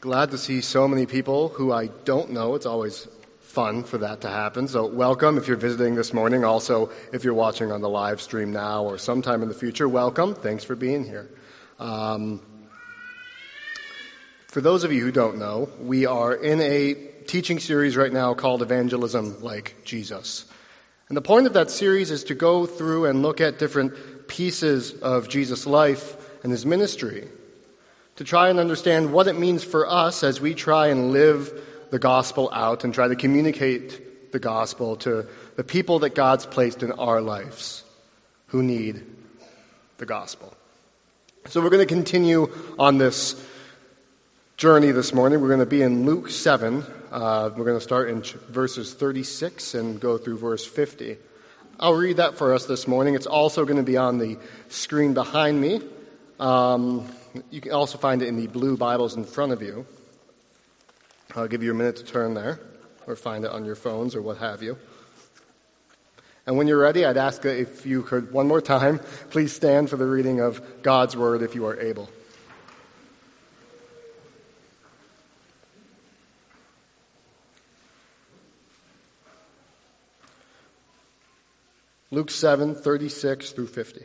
Glad to see so many people who I don't know. It's always fun for that to happen. So, welcome if you're visiting this morning. Also, if you're watching on the live stream now or sometime in the future, welcome. Thanks for being here. Um, for those of you who don't know, we are in a teaching series right now called Evangelism Like Jesus. And the point of that series is to go through and look at different pieces of Jesus' life and his ministry to try and understand what it means for us as we try and live the gospel out and try to communicate the gospel to the people that God's placed in our lives who need the gospel. So we're going to continue on this journey this morning. We're going to be in Luke 7. Uh, we're going to start in verses 36 and go through verse 50. I'll read that for us this morning. It's also going to be on the screen behind me. Um, you can also find it in the blue Bibles in front of you. I'll give you a minute to turn there or find it on your phones or what have you. And when you're ready, I'd ask if you could, one more time, please stand for the reading of God's Word if you are able. Luke 7, 36 through 50.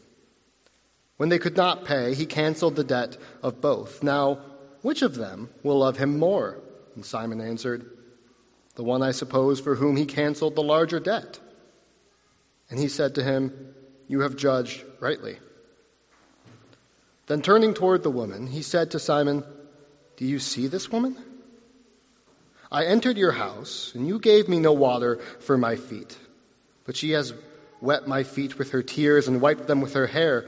When they could not pay, he canceled the debt of both. Now, which of them will love him more? And Simon answered, The one, I suppose, for whom he canceled the larger debt. And he said to him, You have judged rightly. Then turning toward the woman, he said to Simon, Do you see this woman? I entered your house, and you gave me no water for my feet, but she has wet my feet with her tears and wiped them with her hair.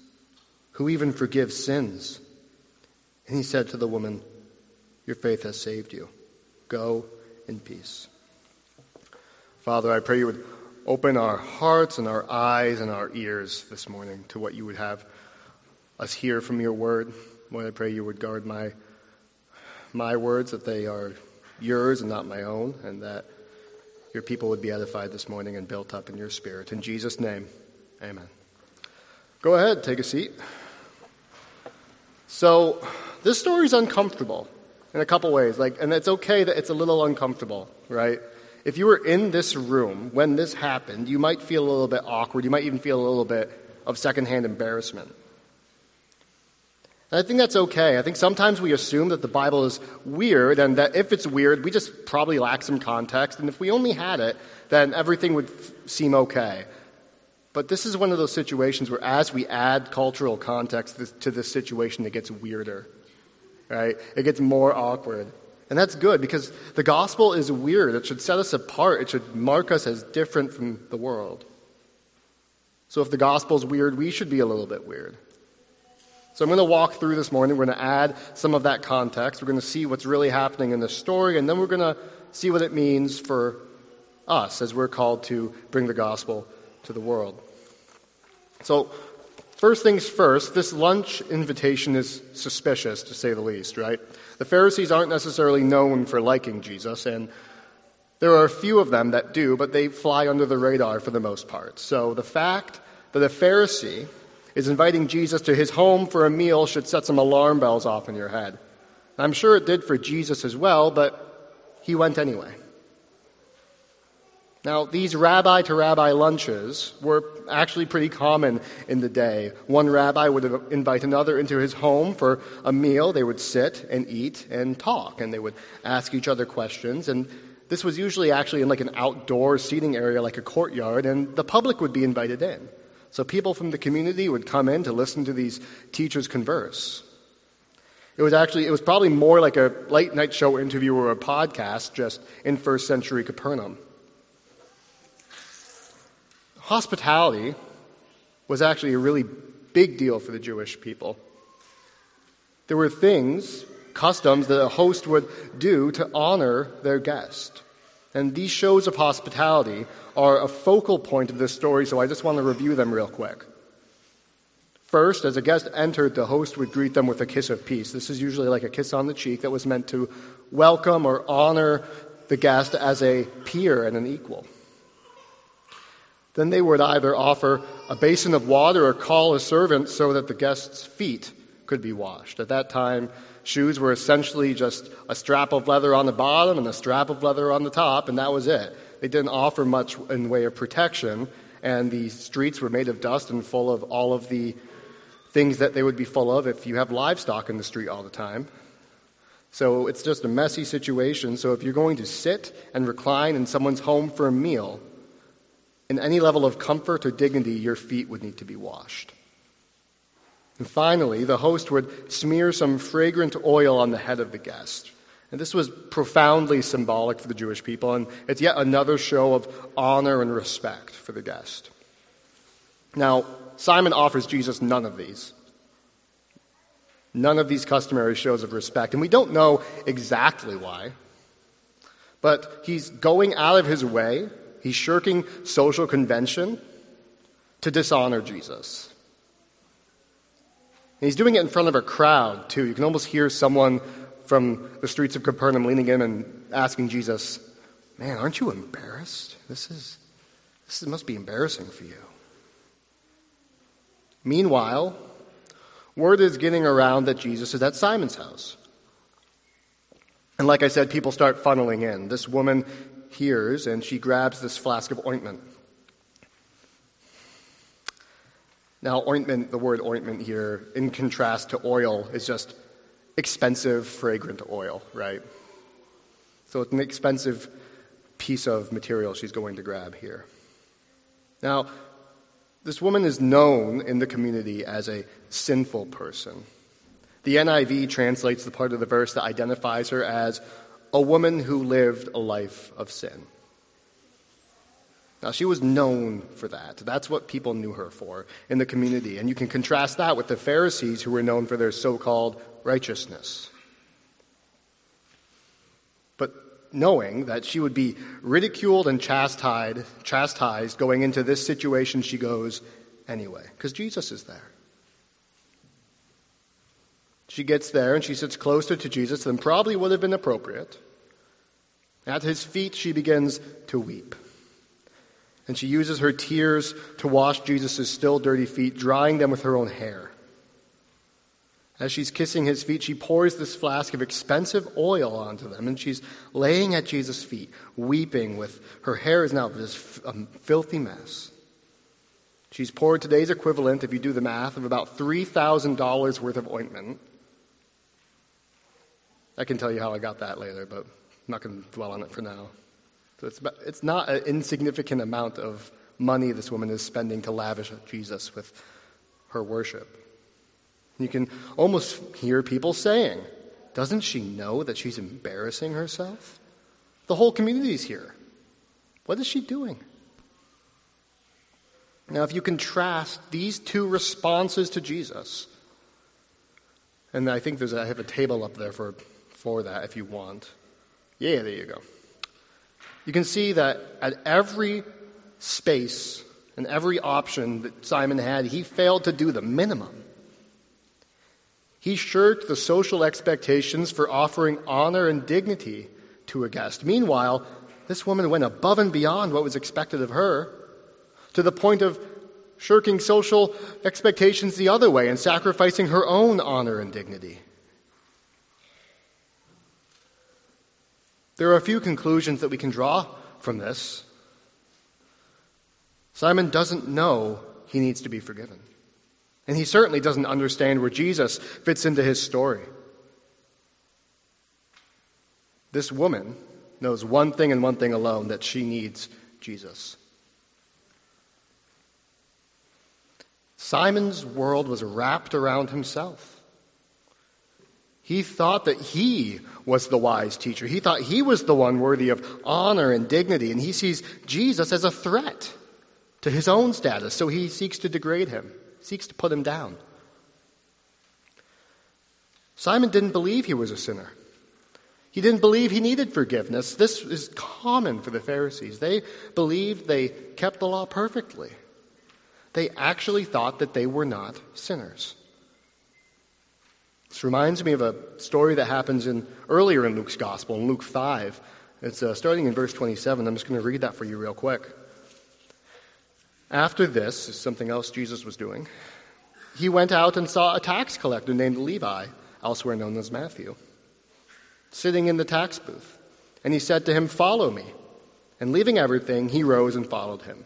Who even forgives sins. And he said to the woman, Your faith has saved you. Go in peace. Father, I pray you would open our hearts and our eyes and our ears this morning to what you would have us hear from your word. Lord, I pray you would guard my, my words, that they are yours and not my own, and that your people would be edified this morning and built up in your spirit. In Jesus' name, amen. Go ahead, take a seat. So, this story is uncomfortable in a couple ways. Like, and it's okay that it's a little uncomfortable, right? If you were in this room when this happened, you might feel a little bit awkward. You might even feel a little bit of secondhand embarrassment. And I think that's okay. I think sometimes we assume that the Bible is weird, and that if it's weird, we just probably lack some context. And if we only had it, then everything would f- seem okay. But this is one of those situations where, as we add cultural context to this situation, it gets weirder, right? It gets more awkward. And that's good because the gospel is weird. It should set us apart, it should mark us as different from the world. So, if the gospel is weird, we should be a little bit weird. So, I'm going to walk through this morning. We're going to add some of that context. We're going to see what's really happening in the story, and then we're going to see what it means for us as we're called to bring the gospel to the world. So, First things first, this lunch invitation is suspicious, to say the least, right? The Pharisees aren't necessarily known for liking Jesus, and there are a few of them that do, but they fly under the radar for the most part. So the fact that a Pharisee is inviting Jesus to his home for a meal should set some alarm bells off in your head. I'm sure it did for Jesus as well, but he went anyway. Now, these rabbi to rabbi lunches were actually pretty common in the day. One rabbi would invite another into his home for a meal. They would sit and eat and talk, and they would ask each other questions. And this was usually actually in like an outdoor seating area, like a courtyard, and the public would be invited in. So people from the community would come in to listen to these teachers converse. It was actually, it was probably more like a late night show interview or a podcast just in first century Capernaum. Hospitality was actually a really big deal for the Jewish people. There were things, customs that a host would do to honor their guest. And these shows of hospitality are a focal point of this story, so I just want to review them real quick. First, as a guest entered, the host would greet them with a kiss of peace. This is usually like a kiss on the cheek that was meant to welcome or honor the guest as a peer and an equal. Then they would either offer a basin of water or call a servant so that the guest's feet could be washed. At that time, shoes were essentially just a strap of leather on the bottom and a strap of leather on the top, and that was it. They didn't offer much in the way of protection, and the streets were made of dust and full of all of the things that they would be full of if you have livestock in the street all the time. So it's just a messy situation. So if you're going to sit and recline in someone's home for a meal, in any level of comfort or dignity, your feet would need to be washed. And finally, the host would smear some fragrant oil on the head of the guest. And this was profoundly symbolic for the Jewish people, and it's yet another show of honor and respect for the guest. Now, Simon offers Jesus none of these. None of these customary shows of respect. And we don't know exactly why. But he's going out of his way, he's shirking social convention to dishonor Jesus. And he's doing it in front of a crowd, too. You can almost hear someone from the streets of Capernaum leaning in and asking Jesus, Man, aren't you embarrassed? This is this must be embarrassing for you. Meanwhile, word is getting around that Jesus is at Simon's house. And like I said, people start funneling in. This woman hears and she grabs this flask of ointment. Now, ointment, the word ointment here, in contrast to oil, is just expensive, fragrant oil, right? So it's an expensive piece of material she's going to grab here. Now, this woman is known in the community as a sinful person. The NIV translates the part of the verse that identifies her as a woman who lived a life of sin. Now, she was known for that. That's what people knew her for in the community. And you can contrast that with the Pharisees who were known for their so called righteousness. But knowing that she would be ridiculed and chastised, chastised going into this situation, she goes anyway, because Jesus is there. She gets there and she sits closer to Jesus than probably would have been appropriate. At his feet, she begins to weep. And she uses her tears to wash Jesus' still dirty feet, drying them with her own hair. As she's kissing his feet, she pours this flask of expensive oil onto them, and she's laying at Jesus' feet, weeping with her hair is now this a um, filthy mess. She's poured today's equivalent, if you do the math, of about $3,000 worth of ointment. I can tell you how I got that later, but I'm not going to dwell on it for now. So it's, about, it's not an insignificant amount of money this woman is spending to lavish Jesus with her worship. You can almost hear people saying, Doesn't she know that she's embarrassing herself? The whole community's here. What is she doing? Now, if you contrast these two responses to Jesus, and I think there's a, I have a table up there for, for that if you want. Yeah, there you go. You can see that at every space and every option that Simon had, he failed to do the minimum. He shirked the social expectations for offering honor and dignity to a guest. Meanwhile, this woman went above and beyond what was expected of her to the point of shirking social expectations the other way and sacrificing her own honor and dignity. There are a few conclusions that we can draw from this. Simon doesn't know he needs to be forgiven. And he certainly doesn't understand where Jesus fits into his story. This woman knows one thing and one thing alone that she needs Jesus. Simon's world was wrapped around himself. He thought that he was the wise teacher. He thought he was the one worthy of honor and dignity, and he sees Jesus as a threat to his own status, so he seeks to degrade him, seeks to put him down. Simon didn't believe he was a sinner. He didn't believe he needed forgiveness. This is common for the Pharisees. They believed they kept the law perfectly. They actually thought that they were not sinners. This reminds me of a story that happens in earlier in Luke's gospel, in Luke 5. It's uh, starting in verse 27. I'm just going to read that for you real quick. After this, is something else Jesus was doing, he went out and saw a tax collector named Levi, elsewhere known as Matthew, sitting in the tax booth. And he said to him, Follow me. And leaving everything, he rose and followed him.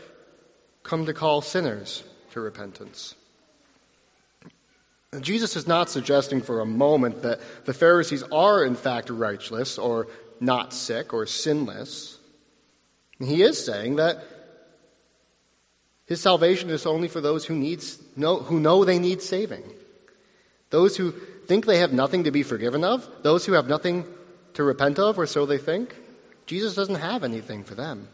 come to call sinners to repentance. Jesus is not suggesting for a moment that the Pharisees are, in fact, righteous or not sick or sinless. He is saying that his salvation is only for those who, needs, know, who know they need saving. Those who think they have nothing to be forgiven of, those who have nothing to repent of, or so they think. Jesus doesn't have anything for them.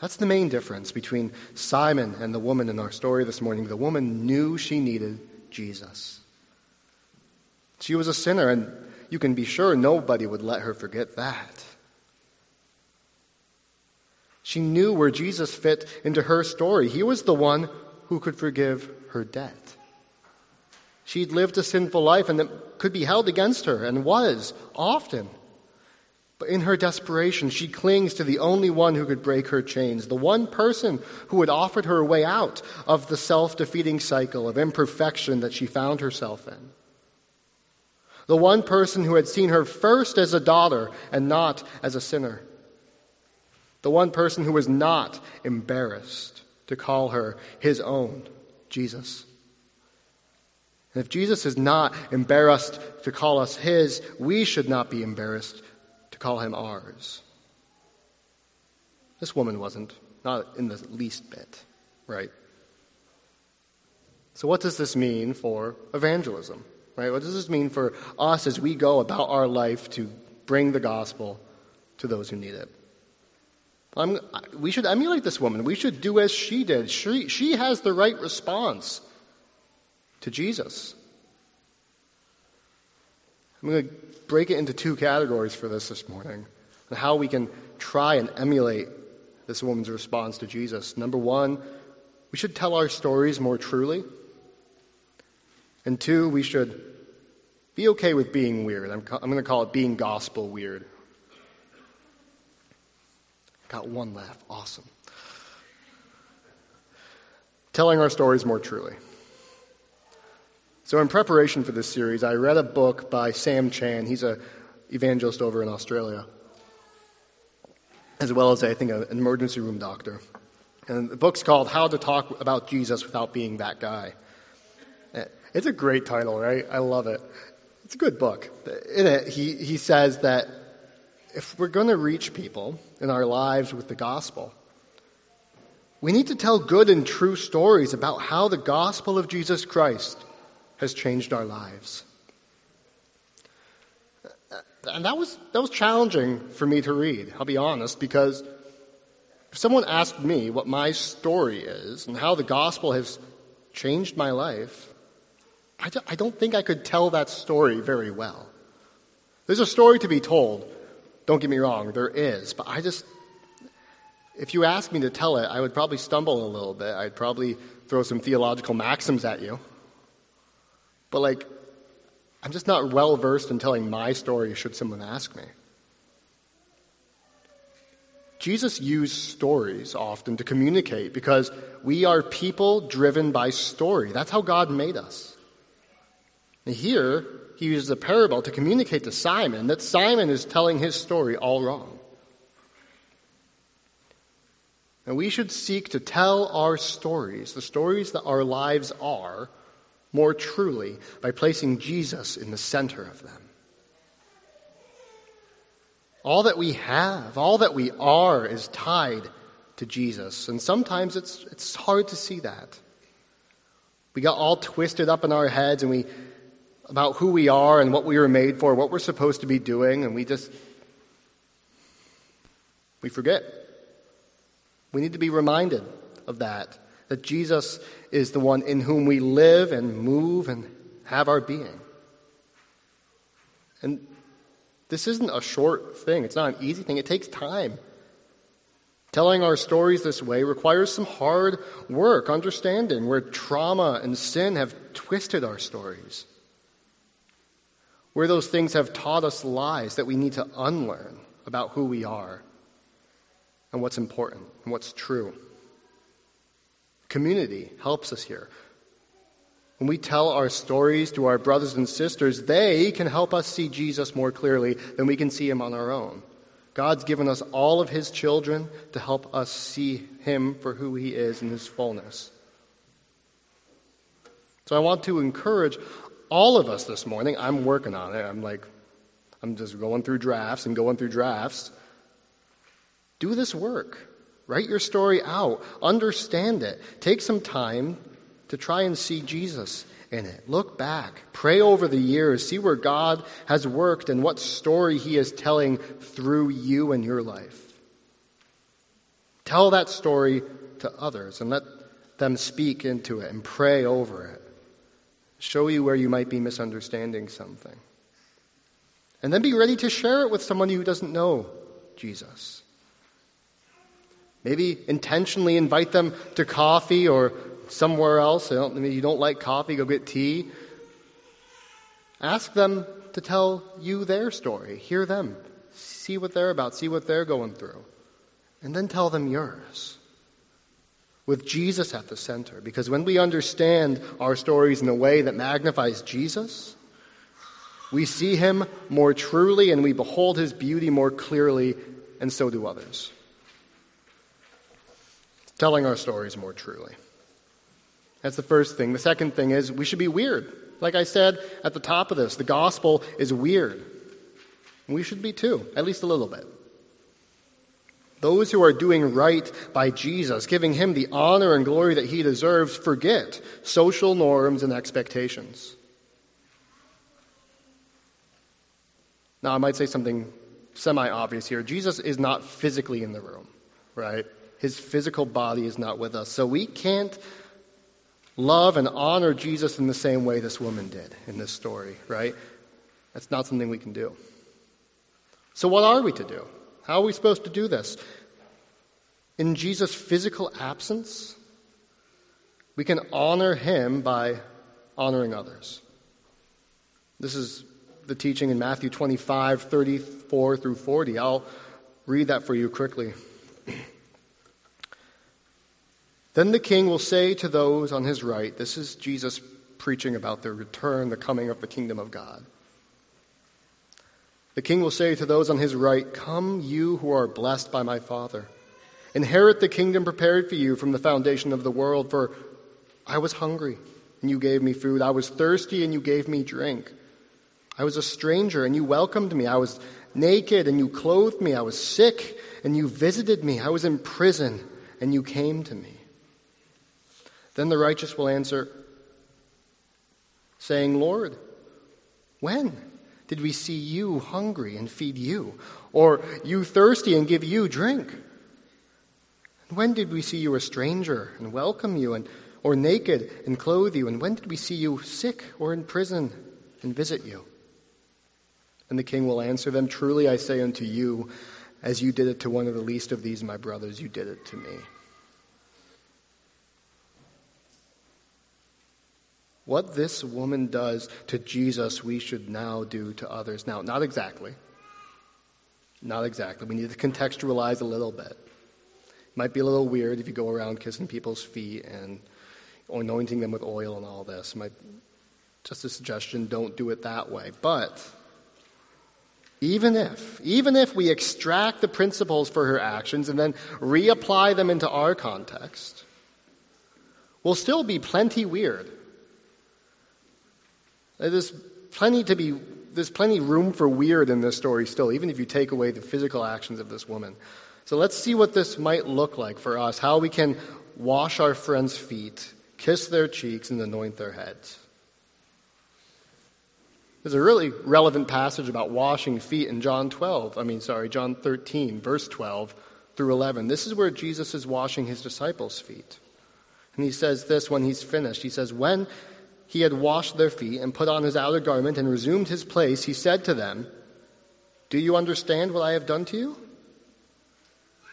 That's the main difference between Simon and the woman in our story this morning. The woman knew she needed Jesus. She was a sinner, and you can be sure nobody would let her forget that. She knew where Jesus fit into her story. He was the one who could forgive her debt. She'd lived a sinful life and it could be held against her, and was often. But in her desperation, she clings to the only one who could break her chains, the one person who had offered her a way out of the self defeating cycle of imperfection that she found herself in. The one person who had seen her first as a daughter and not as a sinner. The one person who was not embarrassed to call her his own, Jesus. And if Jesus is not embarrassed to call us his, we should not be embarrassed to call him ours. This woman wasn't, not in the least bit, right? So, what does this mean for evangelism? Right? What does this mean for us as we go about our life to bring the gospel to those who need it? I'm, we should emulate this woman. We should do as she did. She, she has the right response to Jesus. I'm going to break it into two categories for this this morning and how we can try and emulate this woman's response to Jesus. Number one, we should tell our stories more truly. And two, we should be okay with being weird. I'm, I'm going to call it being gospel weird. Got one laugh. Awesome. Telling our stories more truly. So, in preparation for this series, I read a book by Sam Chan. He's an evangelist over in Australia, as well as, I think, an emergency room doctor. And the book's called How to Talk About Jesus Without Being That Guy. It's a great title, right? I love it. It's a good book. In it, he, he says that if we're going to reach people in our lives with the gospel, We need to tell good and true stories about how the gospel of Jesus Christ has changed our lives. And that was, that was challenging for me to read, I'll be honest, because if someone asked me what my story is and how the gospel has changed my life, I don't, I don't think I could tell that story very well. There's a story to be told. Don't get me wrong, there is. But I just, if you asked me to tell it, I would probably stumble a little bit. I'd probably throw some theological maxims at you. But, like, I'm just not well versed in telling my story should someone ask me. Jesus used stories often to communicate because we are people driven by story. That's how God made us. And here, he uses a parable to communicate to Simon that Simon is telling his story all wrong. And we should seek to tell our stories, the stories that our lives are, more truly by placing Jesus in the center of them. All that we have, all that we are, is tied to Jesus. And sometimes it's, it's hard to see that. We got all twisted up in our heads and we about who we are and what we were made for, what we're supposed to be doing, and we just we forget. We need to be reminded of that that Jesus is the one in whom we live and move and have our being. And this isn't a short thing, it's not an easy thing, it takes time. Telling our stories this way requires some hard work, understanding where trauma and sin have twisted our stories, where those things have taught us lies that we need to unlearn about who we are and what's important and what's true. Community helps us here. When we tell our stories to our brothers and sisters, they can help us see Jesus more clearly than we can see him on our own. God's given us all of his children to help us see him for who he is in his fullness. So I want to encourage all of us this morning. I'm working on it. I'm like, I'm just going through drafts and going through drafts. Do this work. Write your story out. Understand it. Take some time to try and see Jesus in it. Look back, pray over the years, see where God has worked and what story He is telling through you and your life. Tell that story to others and let them speak into it and pray over it. Show you where you might be misunderstanding something. And then be ready to share it with someone who doesn't know Jesus. Maybe intentionally invite them to coffee or somewhere else. Maybe you don't like coffee, go get tea. Ask them to tell you their story. Hear them. See what they're about. See what they're going through. And then tell them yours. With Jesus at the center. Because when we understand our stories in a way that magnifies Jesus, we see him more truly and we behold his beauty more clearly, and so do others. Telling our stories more truly. That's the first thing. The second thing is we should be weird. Like I said at the top of this, the gospel is weird. We should be too, at least a little bit. Those who are doing right by Jesus, giving him the honor and glory that he deserves, forget social norms and expectations. Now, I might say something semi obvious here. Jesus is not physically in the room, right? His physical body is not with us. So we can't love and honor Jesus in the same way this woman did in this story, right? That's not something we can do. So, what are we to do? How are we supposed to do this? In Jesus' physical absence, we can honor him by honoring others. This is the teaching in Matthew 25, 34 through 40. I'll read that for you quickly. Then the king will say to those on his right, this is Jesus preaching about the return, the coming of the kingdom of God. The king will say to those on his right, Come, you who are blessed by my Father. Inherit the kingdom prepared for you from the foundation of the world. For I was hungry, and you gave me food. I was thirsty, and you gave me drink. I was a stranger, and you welcomed me. I was naked, and you clothed me. I was sick, and you visited me. I was in prison and you came to me. Then the righteous will answer, saying, Lord, when did we see you hungry and feed you, or you thirsty and give you drink? When did we see you a stranger and welcome you, and, or naked and clothe you? And when did we see you sick or in prison and visit you? And the king will answer them, Truly I say unto you, as you did it to one of the least of these my brothers, you did it to me. What this woman does to Jesus, we should now do to others. Now, not exactly. Not exactly. We need to contextualize a little bit. It might be a little weird if you go around kissing people's feet and anointing them with oil and all this. Might, just a suggestion, don't do it that way. But even if, even if we extract the principles for her actions and then reapply them into our context, we'll still be plenty weird. There's plenty to be, there's plenty room for weird in this story still, even if you take away the physical actions of this woman. So let's see what this might look like for us, how we can wash our friends' feet, kiss their cheeks, and anoint their heads. There's a really relevant passage about washing feet in John 12. I mean, sorry, John 13, verse 12 through 11. This is where Jesus is washing his disciples' feet. And he says this when he's finished. He says, When he had washed their feet and put on his outer garment and resumed his place, he said to them, Do you understand what I have done to you?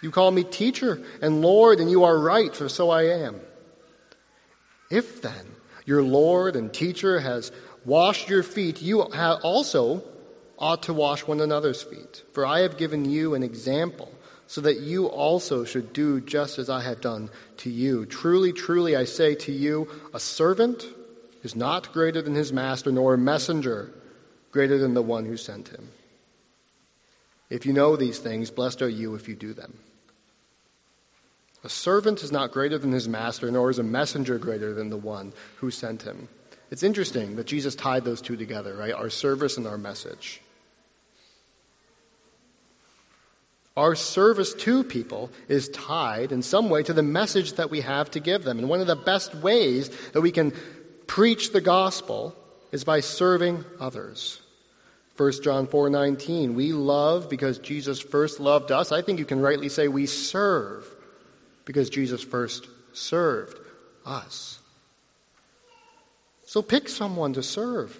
You call me teacher and Lord, and you are right, for so I am. If then your Lord and teacher has washed your feet, you also ought to wash one another's feet. For I have given you an example, so that you also should do just as I have done to you. Truly, truly, I say to you, a servant is not greater than his master, nor a messenger greater than the one who sent him. If you know these things, blessed are you if you do them. A servant is not greater than his master, nor is a messenger greater than the one who sent him. It's interesting that Jesus tied those two together, right? Our service and our message. Our service to people is tied in some way to the message that we have to give them. And one of the best ways that we can preach the gospel is by serving others. 1 John 4:19 We love because Jesus first loved us. I think you can rightly say we serve because Jesus first served us. So pick someone to serve.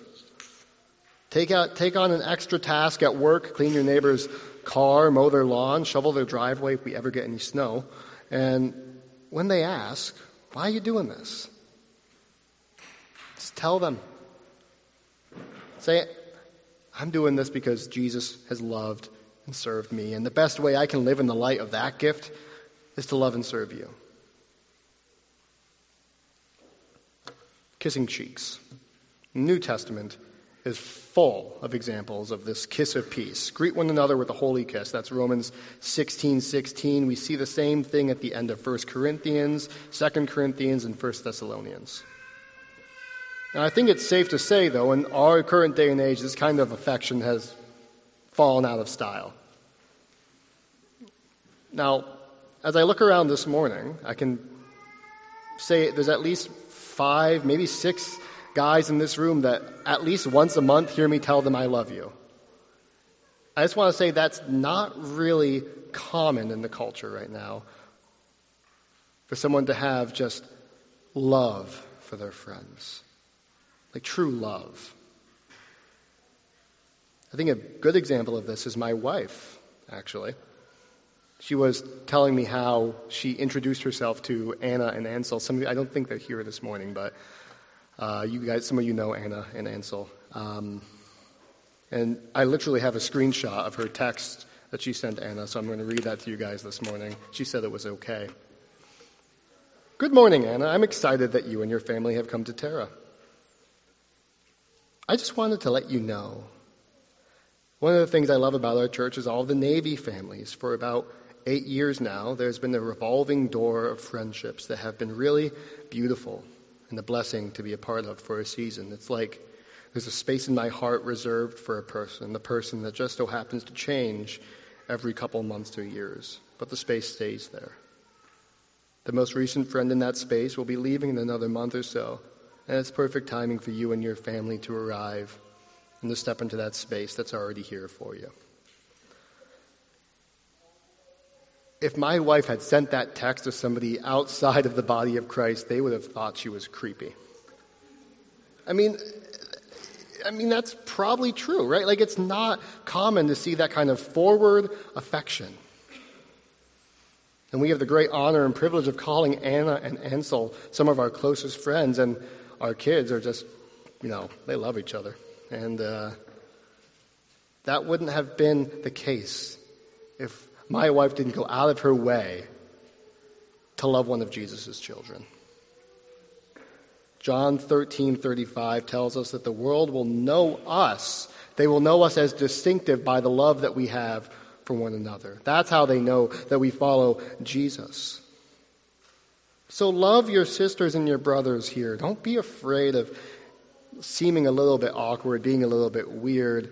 Take, out, take on an extra task at work, clean your neighbor's car, mow their lawn, shovel their driveway if we ever get any snow. And when they ask, why are you doing this? Tell them. Say, I'm doing this because Jesus has loved and served me. And the best way I can live in the light of that gift is to love and serve you. Kissing cheeks. New Testament is full of examples of this kiss of peace. Greet one another with a holy kiss. That's Romans 16 16. We see the same thing at the end of 1 Corinthians, 2 Corinthians, and 1 Thessalonians. And I think it's safe to say, though, in our current day and age, this kind of affection has fallen out of style. Now, as I look around this morning, I can say there's at least five, maybe six guys in this room that at least once a month hear me tell them I love you. I just want to say that's not really common in the culture right now for someone to have just love for their friends like true love. I think a good example of this is my wife, actually. She was telling me how she introduced herself to Anna and Ansel. Some of you, I don't think they're here this morning, but uh, you guys, some of you know Anna and Ansel. Um, and I literally have a screenshot of her text that she sent Anna, so I'm going to read that to you guys this morning. She said it was okay. Good morning, Anna. I'm excited that you and your family have come to Terra. I just wanted to let you know. One of the things I love about our church is all the Navy families. For about eight years now, there's been a revolving door of friendships that have been really beautiful and a blessing to be a part of for a season. It's like there's a space in my heart reserved for a person, the person that just so happens to change every couple months to years, but the space stays there. The most recent friend in that space will be leaving in another month or so, and it's perfect timing for you and your family to arrive and to step into that space that's already here for you. If my wife had sent that text to somebody outside of the body of Christ, they would have thought she was creepy. I mean, I mean that's probably true, right? Like it's not common to see that kind of forward affection. And we have the great honor and privilege of calling Anna and Ansel some of our closest friends, and our kids are just, you know, they love each other. And uh, that wouldn't have been the case if my wife didn't go out of her way to love one of Jesus' children. John 13, 35 tells us that the world will know us. They will know us as distinctive by the love that we have for one another. That's how they know that we follow Jesus. So love your sisters and your brothers here. Don't be afraid of seeming a little bit awkward, being a little bit weird.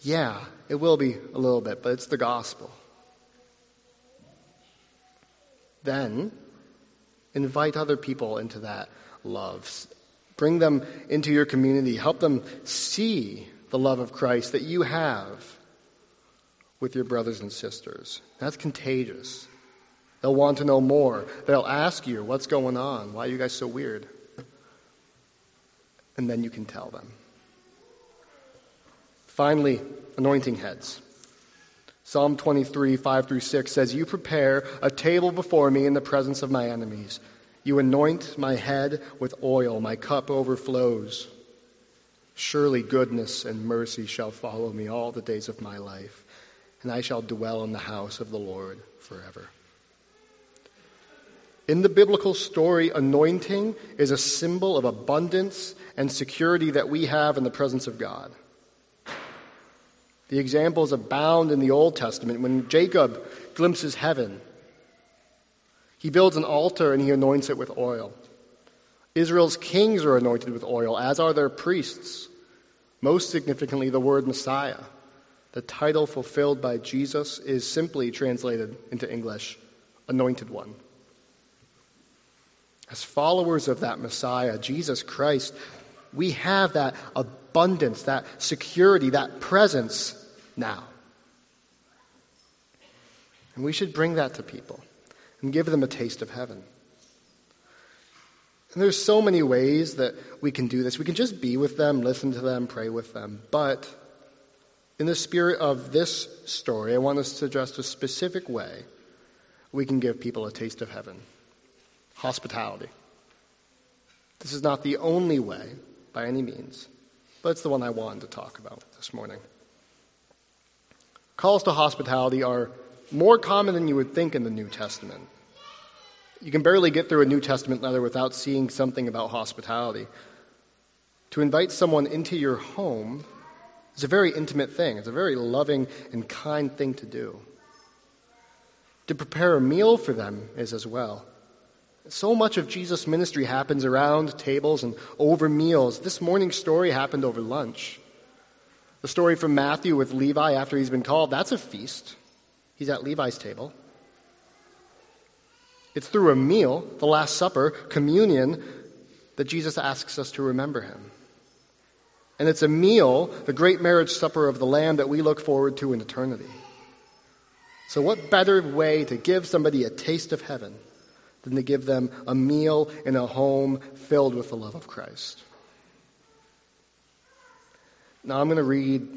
Yeah, it will be a little bit, but it's the gospel. Then invite other people into that love. Bring them into your community. Help them see the love of Christ that you have with your brothers and sisters. That's contagious. They'll want to know more. They'll ask you, What's going on? Why are you guys so weird? And then you can tell them. Finally, anointing heads. Psalm 23, 5 through 6 says, You prepare a table before me in the presence of my enemies. You anoint my head with oil, my cup overflows. Surely goodness and mercy shall follow me all the days of my life and I shall dwell in the house of the Lord forever. In the biblical story, anointing is a symbol of abundance and security that we have in the presence of God. The examples abound in the Old Testament when Jacob glimpses heaven. He builds an altar and he anoints it with oil. Israel's kings are anointed with oil, as are their priests. Most significantly, the word Messiah. The title fulfilled by Jesus is simply translated into English Anointed One. As followers of that Messiah, Jesus Christ, we have that abundance, that security, that presence now. And we should bring that to people and give them a taste of heaven. And there's so many ways that we can do this. We can just be with them, listen to them, pray with them. But in the spirit of this story, I want us to suggest a specific way we can give people a taste of heaven hospitality. This is not the only way, by any means, but it's the one I wanted to talk about this morning. Calls to hospitality are more common than you would think in the New Testament. You can barely get through a New Testament letter without seeing something about hospitality. To invite someone into your home is a very intimate thing, it's a very loving and kind thing to do. To prepare a meal for them is as well. So much of Jesus' ministry happens around tables and over meals. This morning's story happened over lunch. The story from Matthew with Levi after he's been called, that's a feast. He's at Levi's table. It's through a meal, the Last Supper, communion, that Jesus asks us to remember him. And it's a meal, the great marriage supper of the Lamb that we look forward to in eternity. So, what better way to give somebody a taste of heaven than to give them a meal in a home filled with the love of Christ? Now, I'm going to read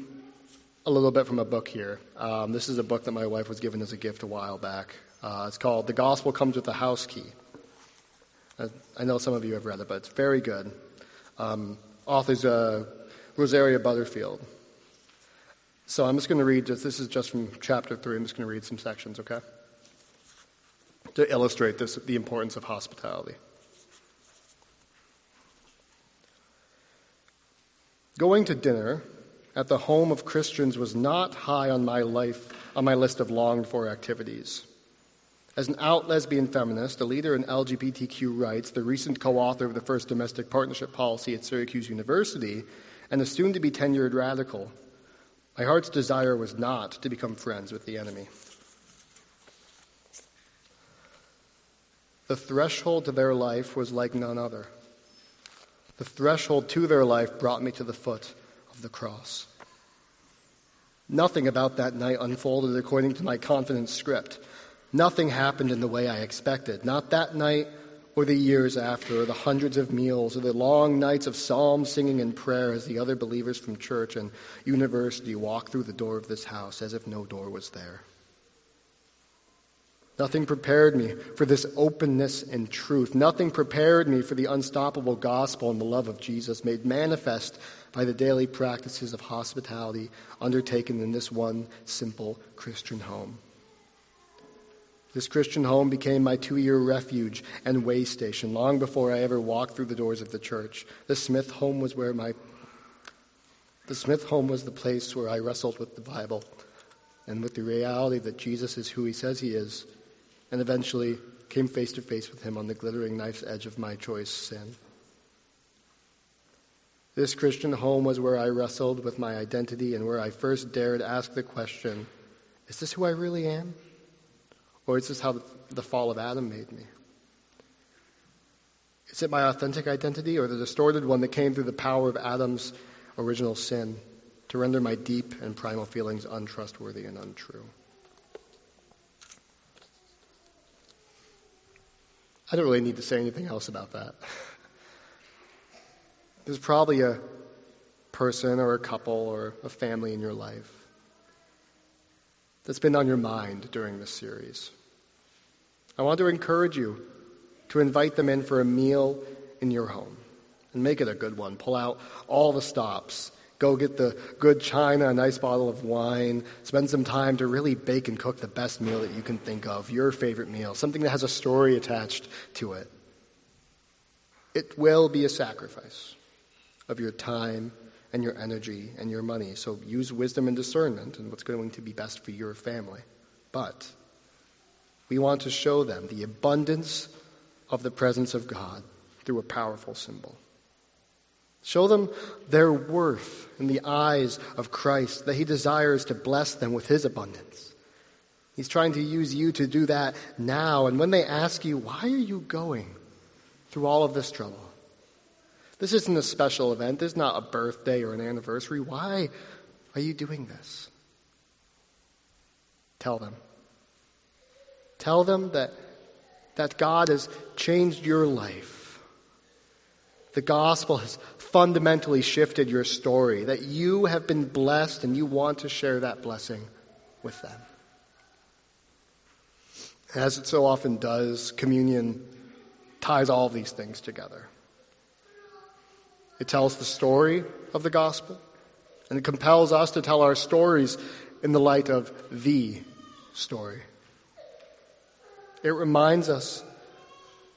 a little bit from a book here. Um, this is a book that my wife was given as a gift a while back. Uh, it's called The Gospel Comes with a House Key. I, know some of you have read it, but it's very good. Um, author's uh, Rosaria Butterfield. So I'm just going to read, just, this is just from chapter 3. I'm just going to read some sections, okay? To illustrate this, the importance of hospitality. Going to dinner at the home of Christians was not high on my life on my list of longed for activities. As an out lesbian feminist, a leader in LGBTQ rights, the recent co author of the first domestic partnership policy at Syracuse University, and a soon to be tenured radical, my heart's desire was not to become friends with the enemy. The threshold to their life was like none other. The threshold to their life brought me to the foot of the cross. Nothing about that night unfolded according to my confident script. Nothing happened in the way I expected. Not that night, or the years after, or the hundreds of meals, or the long nights of psalm singing and prayer as the other believers from church and university walk through the door of this house as if no door was there. Nothing prepared me for this openness and truth. Nothing prepared me for the unstoppable gospel and the love of Jesus made manifest by the daily practices of hospitality undertaken in this one simple Christian home. This Christian home became my two year refuge and way station long before I ever walked through the doors of the church. The Smith home was where my the Smith home was the place where I wrestled with the Bible and with the reality that Jesus is who he says he is, and eventually came face to face with him on the glittering knife's edge of my choice sin. This Christian home was where I wrestled with my identity and where I first dared ask the question Is this who I really am? Or is this how the fall of Adam made me? Is it my authentic identity or the distorted one that came through the power of Adam's original sin to render my deep and primal feelings untrustworthy and untrue? I don't really need to say anything else about that. There's probably a person or a couple or a family in your life that's been on your mind during this series. I want to encourage you to invite them in for a meal in your home and make it a good one. Pull out all the stops. Go get the good china, a nice bottle of wine. Spend some time to really bake and cook the best meal that you can think of, your favorite meal, something that has a story attached to it. It will be a sacrifice of your time and your energy and your money. So use wisdom and discernment and what's going to be best for your family. But we want to show them the abundance of the presence of God through a powerful symbol. Show them their worth in the eyes of Christ, that He desires to bless them with His abundance. He's trying to use you to do that now. And when they ask you, why are you going through all of this trouble? This isn't a special event. This is not a birthday or an anniversary. Why are you doing this? Tell them. Tell them that, that God has changed your life. The gospel has fundamentally shifted your story, that you have been blessed and you want to share that blessing with them. As it so often does, communion ties all of these things together. It tells the story of the gospel, and it compels us to tell our stories in the light of the story. It reminds us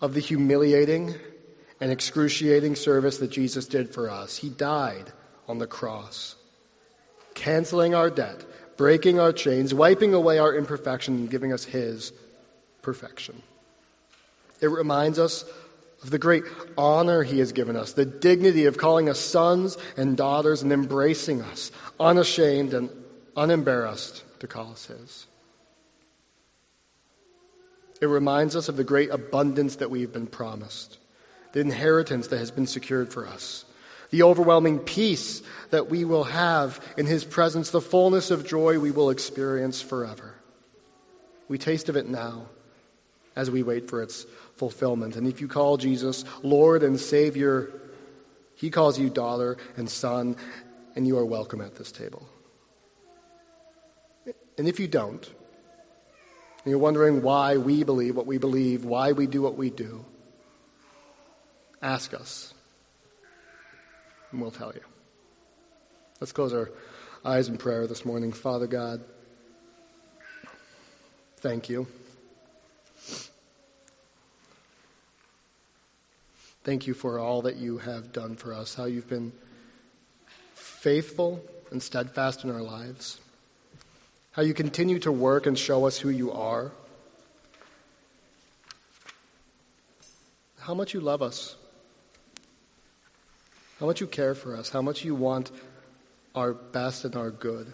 of the humiliating and excruciating service that Jesus did for us. He died on the cross, canceling our debt, breaking our chains, wiping away our imperfection, and giving us His perfection. It reminds us of the great honor he has given us, the dignity of calling us sons and daughters and embracing us, unashamed and unembarrassed to call us his. It reminds us of the great abundance that we've been promised, the inheritance that has been secured for us, the overwhelming peace that we will have in his presence, the fullness of joy we will experience forever. We taste of it now as we wait for its fulfillment. And if you call Jesus Lord and Savior, He calls you daughter and son, and you are welcome at this table. And if you don't, and you're wondering why we believe what we believe, why we do what we do, ask us, and we'll tell you. Let's close our eyes in prayer this morning. Father God, thank you. Thank you for all that you have done for us, how you've been faithful and steadfast in our lives, how you continue to work and show us who you are, how much you love us, how much you care for us, how much you want our best and our good,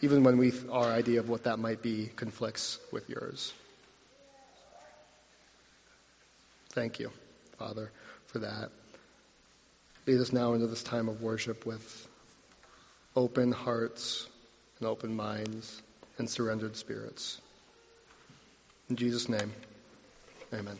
even when we, our idea of what that might be conflicts with yours. Thank you, Father, for that. Lead us now into this time of worship with open hearts and open minds and surrendered spirits. In Jesus' name, amen.